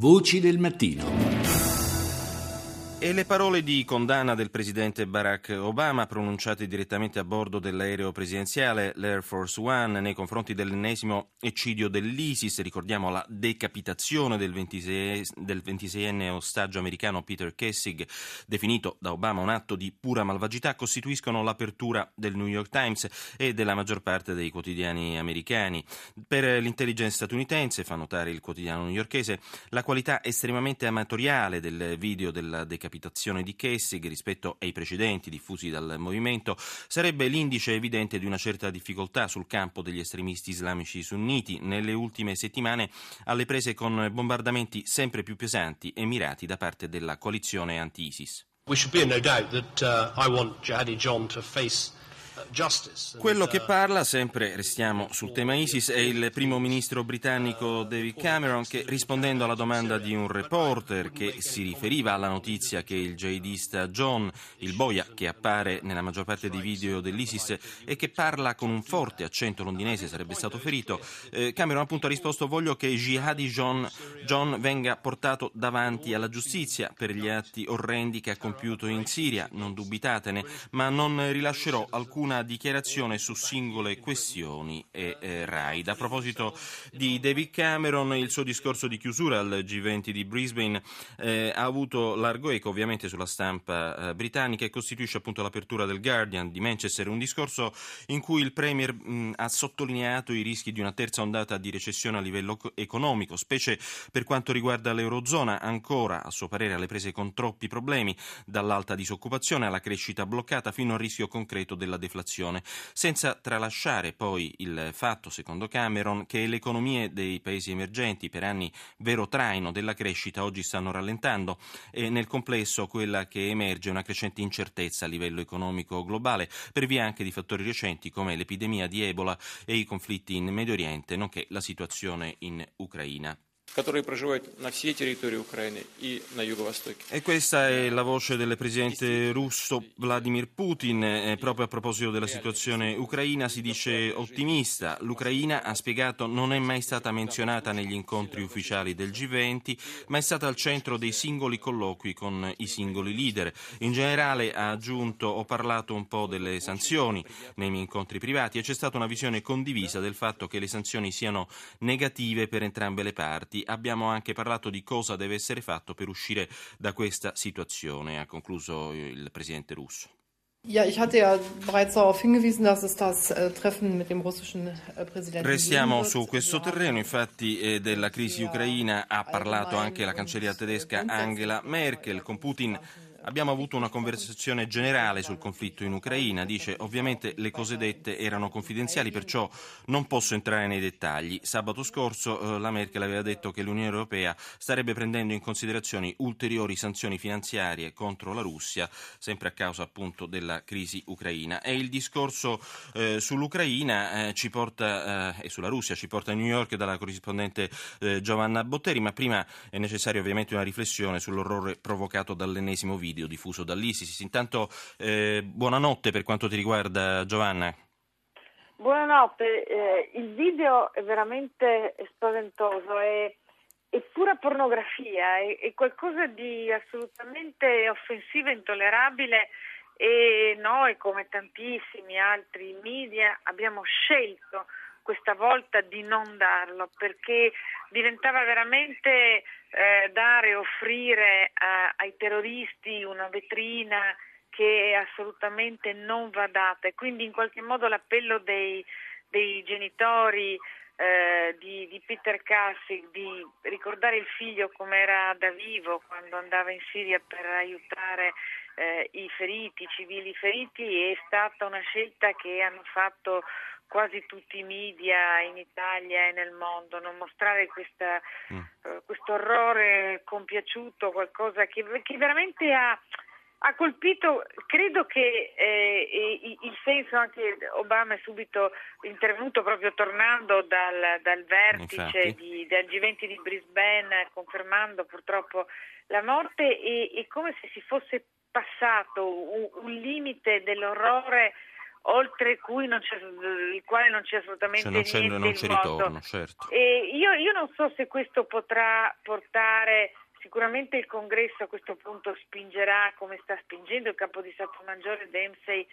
Voci del mattino. E le parole di condanna del presidente Barack Obama pronunciate direttamente a bordo dell'aereo presidenziale, l'Air Force One, nei confronti dell'ennesimo eccidio dell'ISIS, ricordiamo la decapitazione del, 26, del 26enne ostaggio americano Peter Kessig, definito da Obama un atto di pura malvagità, costituiscono l'apertura del New York Times e della maggior parte dei quotidiani americani. Per l'intelligence statunitense, fa notare il quotidiano newyorkese, la qualità estremamente amatoriale del video della decapitazione decapitazione di Kessig rispetto ai precedenti diffusi dal movimento sarebbe l'indice evidente di una certa difficoltà sul campo degli estremisti islamici sunniti nelle ultime settimane alle prese con bombardamenti sempre più pesanti e mirati da parte della coalizione anti-ISIS. We should be in no doubt that uh, I want Jihadi John to face quello che parla, sempre restiamo sul tema ISIS, è il primo ministro britannico David Cameron che rispondendo alla domanda di un reporter che si riferiva alla notizia che il jihadista John, il boia che appare nella maggior parte dei video dell'ISIS e che parla con un forte accento londinese sarebbe stato ferito, eh, Cameron appunto ha risposto voglio che Jihadi John, John venga portato davanti alla giustizia per gli atti orrendi che ha compiuto in Siria, non dubitatene, ma non rilascerò alcuna dichiarazione su singole questioni e eh, RAID. A proposito di David Cameron, il suo discorso di chiusura al G20 di Brisbane eh, ha avuto largo eco ovviamente sulla stampa eh, britannica e costituisce appunto l'apertura del Guardian di Manchester, un discorso in cui il Premier mh, ha sottolineato i rischi di una terza ondata di recessione a livello economico, specie per quanto riguarda l'Eurozona, ancora a suo parere alle prese con troppi problemi, dall'alta disoccupazione alla crescita bloccata fino al rischio concreto della deflazione inflazione, senza tralasciare poi il fatto, secondo Cameron, che le economie dei paesi emergenti per anni vero traino della crescita oggi stanno rallentando e nel complesso quella che emerge è una crescente incertezza a livello economico globale per via anche di fattori recenti come l'epidemia di Ebola e i conflitti in Medio Oriente, nonché la situazione in Ucraina e questa è la voce del presidente russo Vladimir Putin. E proprio a proposito della situazione ucraina si dice ottimista. L'Ucraina, ha spiegato, non è mai stata menzionata negli incontri ufficiali del G20, ma è stata al centro dei singoli colloqui con i singoli leader. In generale, ha aggiunto, ho parlato un po' delle sanzioni nei miei incontri privati e c'è stata una visione condivisa del fatto che le sanzioni siano negative per entrambe le parti abbiamo anche parlato di cosa deve essere fatto per uscire da questa situazione, ha concluso il presidente russo. Ja, ich hatte ja bereits darauf hingewiesen, dass es das äh, Treffen mit dem russischen äh, Präsidenten Restiamo su questo terreno, infatti eh, della crisi ucraina ha parlato anche la cancelliera tedesca Angela Merkel. Con Putin Abbiamo avuto una conversazione generale sul conflitto in Ucraina, dice ovviamente le cose dette erano confidenziali, perciò non posso entrare nei dettagli. Sabato scorso eh, la Merkel aveva detto che l'Unione Europea starebbe prendendo in considerazione ulteriori sanzioni finanziarie contro la Russia, sempre a causa appunto della crisi ucraina. E il discorso eh, sull'Ucraina eh, porta, eh, e sulla Russia ci porta a New York dalla corrispondente eh, Giovanna Botteri, ma prima è necessaria ovviamente una riflessione sull'orrore provocato dall'ennesimo video video diffuso dall'ISIS. Intanto eh, buonanotte per quanto ti riguarda Giovanna. Buonanotte, eh, il video è veramente spaventoso, è, è pura pornografia, è, è, qualcosa di assolutamente offensivo e intollerabile e noi come tantissimi altri media abbiamo scelto questa volta di non darlo perché diventava veramente eh, dare, offrire a, ai terroristi una vetrina che assolutamente non va data. E quindi in qualche modo l'appello dei, dei genitori eh, di, di, Peter Cassick di ricordare il figlio come era da vivo quando andava in Siria per aiutare eh, i feriti, i civili feriti, è stata una scelta che hanno fatto quasi tutti i media in Italia e nel mondo, non mostrare questa, mm. uh, questo orrore compiaciuto, qualcosa che, che veramente ha, ha, colpito, credo che eh, il senso anche Obama è subito intervenuto proprio tornando dal, dal vertice di, del G20 di Brisbane, confermando purtroppo la morte e, e come se si fosse passato un, un limite dell'orrore oltre cui non c'è, il quale non c'è assolutamente cioè non c'è, niente non c'è ritorno, certo. E io, io non so se questo potrà portare Sicuramente il congresso a questo punto spingerà, come sta spingendo il capo di Stato Maggiore Dempsey,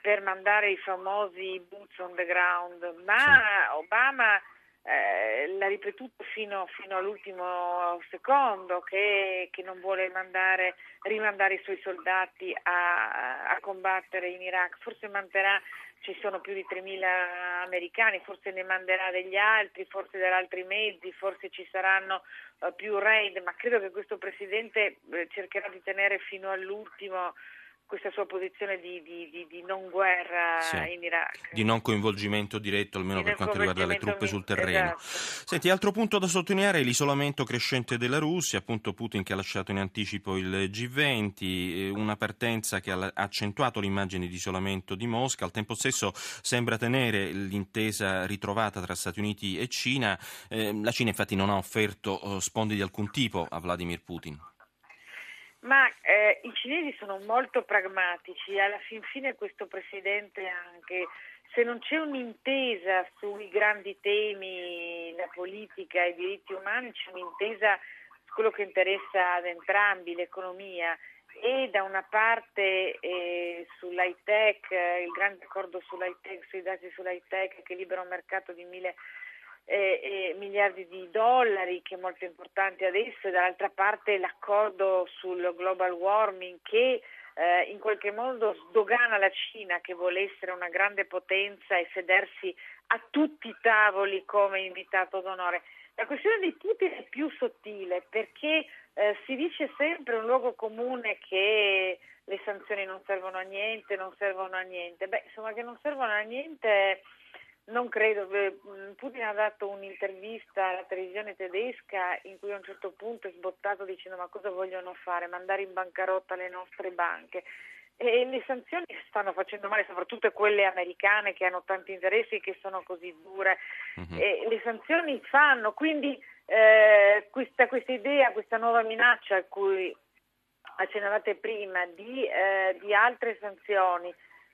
per mandare i famosi boots on the ground, ma. Obama eh, l'ha ripetuto fino, fino, all'ultimo secondo che, che non vuole mandare, rimandare i suoi soldati a, a combattere in Iraq, forse manterrà ci sono più di 3.000 americani, forse ne manderà degli altri, forse da altri mezzi, forse ci saranno uh, più raid, ma credo che questo Presidente eh, cercherà di tenere fino all'ultimo questa sua posizione di, di, di, di non guerra sì, in Iraq. Di non coinvolgimento diretto, almeno per quanto riguarda le truppe sul terreno. Esatto. Senti, altro punto da sottolineare è l'isolamento crescente della Russia, appunto Putin che ha lasciato in anticipo il G20, eh, una partenza che ha accentuato l'immagine di isolamento di Mosca, al tempo stesso sembra tenere l'intesa ritrovata tra Stati Uniti e Cina. Eh, la Cina infatti non ha offerto eh, sponde di alcun tipo a Vladimir Putin. Ma eh, i cinesi sono molto pragmatici, alla fin fine questo presidente anche, se non c'è un'intesa sui grandi temi, la politica e i diritti umani, c'è un'intesa su quello che interessa ad entrambi, l'economia. E da una parte eh, sull'high tech, il grande accordo sull'high tech, sui dati sull'high tech che libera un mercato di mille eh, miliardi di dollari, che è molto importante adesso, e dall'altra parte l'accordo sul global warming che eh, in qualche modo sdogana la Cina che vuole essere una grande potenza e sedersi a tutti i tavoli come invitato d'onore. La questione dei tipi è più sottile perché eh, si dice sempre un luogo comune che le sanzioni non servono a niente, non servono a niente. Beh, insomma, che non servono a niente non credo, Putin ha dato un'intervista alla televisione tedesca in cui a un certo punto è sbottato dicendo ma cosa vogliono fare? Mandare in bancarotta le nostre banche. E le sanzioni stanno facendo male, soprattutto quelle americane che hanno tanti interessi e che sono così dure. E le sanzioni fanno, quindi eh, questa, questa, idea, questa nuova minaccia a cui accennavate prima di, eh, di altre sanzioni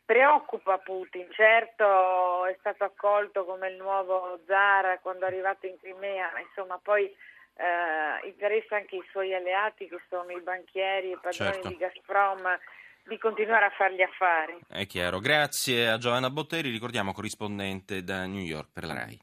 Preoccupa Putin, certo è stato accolto come il nuovo zar quando è arrivato in Crimea, ma insomma poi eh, interessa anche i suoi alleati che sono i banchieri e padroni certo. di Gazprom di continuare a fargli affari. È chiaro. Grazie a Giovanna Botteri, ricordiamo corrispondente da New York per la RAI.